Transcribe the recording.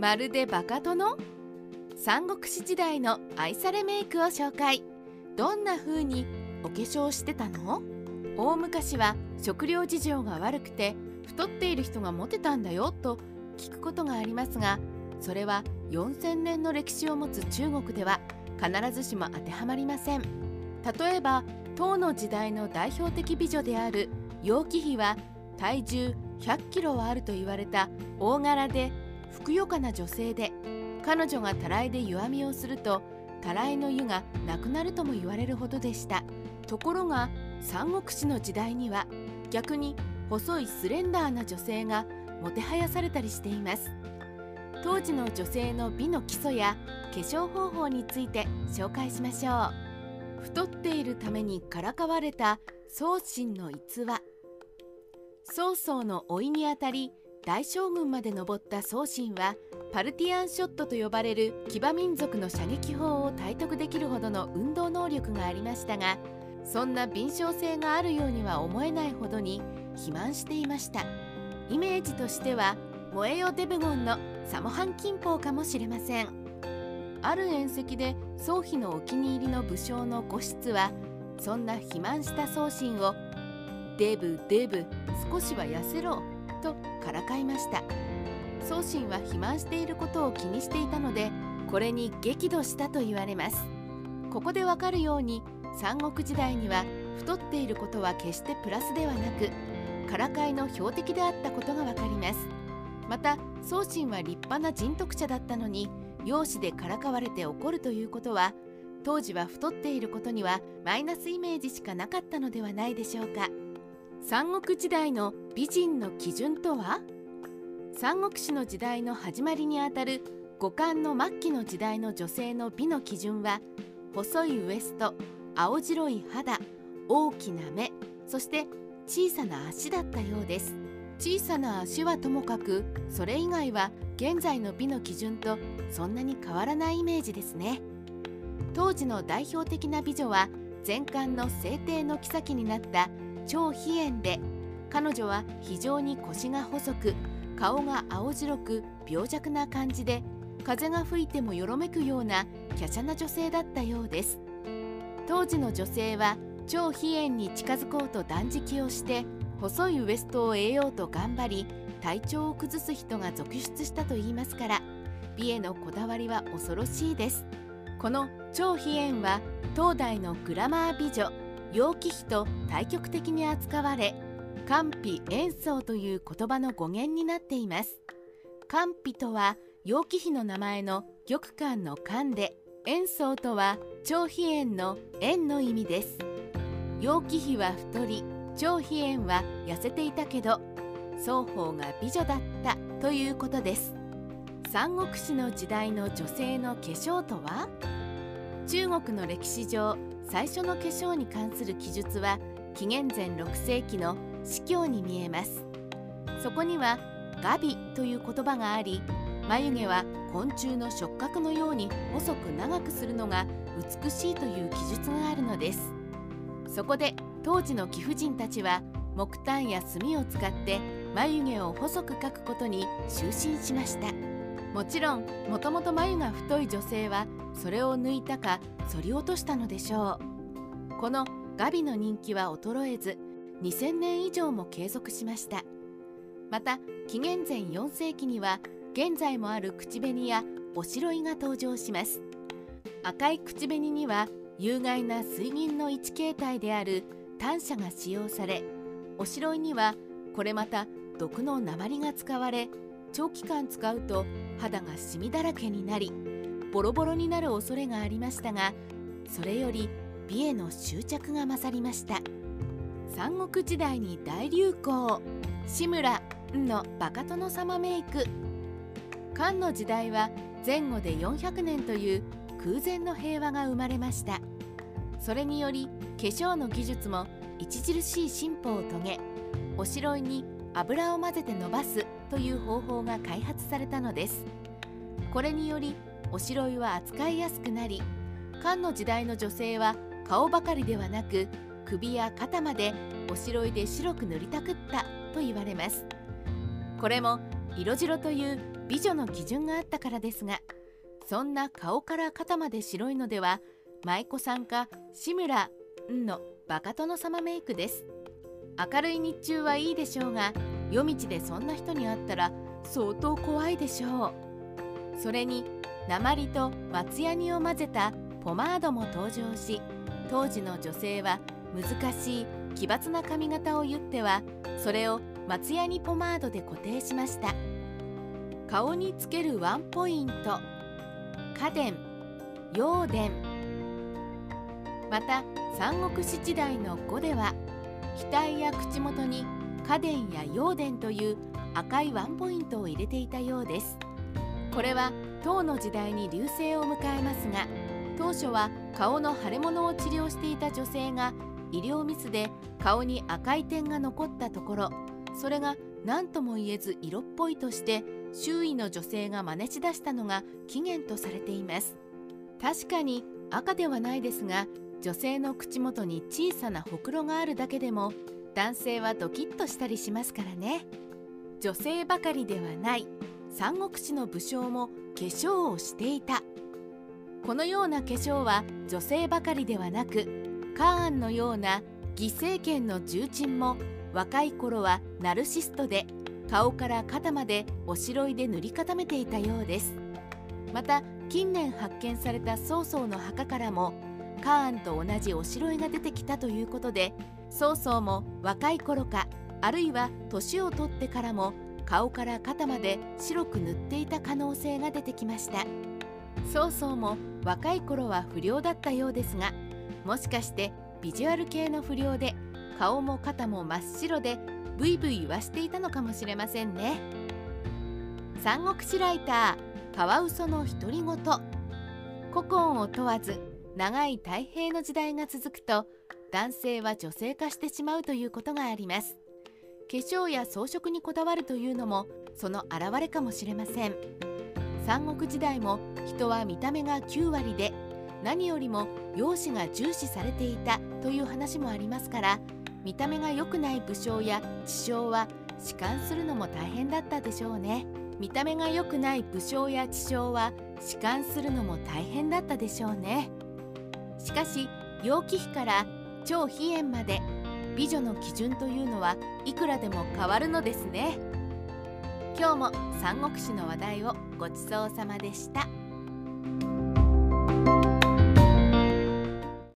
まるでバカ殿？三国志時代の愛されメイクを紹介。どんな風にお化粧してたの？大昔は食料事情が悪くて太っている人がモテたんだよと聞くことがありますがそれは4000年の歴史を持つ中国では必ずしも当てはまりません。例えば唐の時代の代表的美女である楊貴妃は体重100キロはあると言われた大柄でふくよかな女性で彼女がたらいで湯あみをするとたらいの湯がなくなるとも言われるほどでした。ところが三国志の時代には逆に細いスレンダーな女性がもてはやされたりしています。当時の女性の美の基礎や化粧方法について紹介しましょう。太っているためにからかわれた宗信の逸話。曹操の老いにあたり大将軍まで登った宗信はパルティアンショットと呼ばれる騎馬民族の射撃法を体得できるほどの運動能力がありましたがそんな敏捷性があるようには思えないほどに肥満していました。イメージとしては燃えよデブゴンのサモハン金峰かもしれません。ある宴席で宗妃のお気に入りの武将の五室はそんな肥満した宗信を「デブデブ少しは痩せろ」とからかいました。宗信は肥満していることを気にしていたのでこれに激怒したと言われます。ここでわかるように三国時代には太っていることは決してプラスではなくからかいの標的であったことがわかります。また宗信は立派な人徳者だったのに容姿でからかわれて怒るということは当時は太っていることにはマイナスイメージしかなかったのではないでしょうか。三国時代の美人の基準とは？三国志の時代の始まりにあたる五冠の末期の時代の女性の美の基準は細いウエスト青白い肌大きな目そして小さな足だったようです。小さな足はともかくそれ以外は現在の美の基準とそんなに変わらないイメージですね。当時の代表的な美女は前漢の聖帝の妃になった超飛燕で彼女は非常に腰が細く顔が青白く病弱な感じで風が吹いてもよろめくような華奢な女性だったようです。当時の女性は超飛燕に近づこうと断食をして細いウエストを得ようと頑張り体調を崩す人が続出したといいますから美へのこだわりは恐ろしいです。この超飛燕は当代のグラマー美女楊貴妃と対極的に扱われ官費演奏という言葉の語源になっています。官費とは楊貴妃の名前の玉環の漢で演奏とは張飛燕の縁の意味です。楊貴妃は太り張飛燕は痩せていたけど双方が美女だったということです。三国志の時代の女性の化粧とは？中国の歴史上最初の化粧に関する記述は紀元前6世紀の司教に見えます。そこにはガビという言葉があり眉毛は昆虫の触覚のように細く長くするのが美しいという記述があるのです。そこで当時の貴婦人たちは木炭や炭を使って眉毛を細く描くことに就寝しました。もちろんもともと眉が太い女性はそれを抜いたか反り落としたのでしょう。このガビの人気は衰えず2000年以上も継続しました。また紀元前4世紀には現在もある口紅やおしろいが登場します。赤い口紅には有害な水銀の一形態である単車が使用されおしろいにはこれまた毒の鉛が使われ長期間使うと肌がシミだらけになりボロボロになる恐れがありましたがそれより美への執着が勝りました。三国時代に大流行。志村のバカ殿様メイク。漢の時代は前後で400年という空前の平和が生まれました。それにより化粧の技術も著しい進歩を遂げおしろいに油を混ぜて伸ばすという方法が開発されたのです。これによりおしろいは扱いやすくなり漢の時代の女性は顔ばかりではなく首や肩までおしろいで白く塗りたくったと言われます。これも色白という美女の基準があったからですがそんな顔から肩まで白いのでは舞妓さんか志村んのバカ殿様メイクです。明るい日中はいいでしょうが夜道でそんな人に会ったら相当怖いでしょう。それに鉛と松ヤニを混ぜたポマードも登場し当時の女性は難しい奇抜な髪型を言ってはそれを松ヤニポマードで固定しました。顔につけるワンポイント。家電。陽電。また三国志時代の5では額や口元に家電や陽電という赤いワンポイントを入れていたようです。これは唐の時代に隆盛を迎えますが当初は顔の腫れ物を治療していた女性が医療ミスで顔に赤い点が残ったところそれが何とも言えず色っぽいとして周囲の女性が真似しだしたのが起源とされています。確かに赤ではないですが女性の口元に小さなほくろがあるだけでも男性はドキッとしたりしますからね。女性ばかりではない。三国志の武将も化粧をしていた。このような化粧は女性ばかりではなくカーンのような義政権の重鎮も若い頃はナルシストで顔から肩までおしろいで塗り固めていたようです。また近年発見された曹操の墓からもカーンと同じおしろいが出てきたということで曹操も若い頃かあるいは年を取ってからも顔から肩まで白く塗っていた可能性が出てきました。曹操も若い頃は不良だったようですがもしかしてビジュアル系の不良で顔も肩も真っ白でブイブイ言わしていたのかもしれませんね。三国志ライターカワウソの独り言。古今を問わず長い太平の時代が続くと男性は女性化してしまうということがあります。粧や装飾にこだわるというのもその表れかもしれません。三国時代も人は見た目が9割で何よりも容姿が重視されていたという話もありますから見た目が良くない武将や知将は仕官するのも大変だったでしょうね。見た目が良くない武将や知将は仕官するのも大変だったでしょうね。しかし楊貴妃から超飛燕まで美女の基準というのはいくらでも変わるのですね今日も三国志の話題をごちそうさまでした。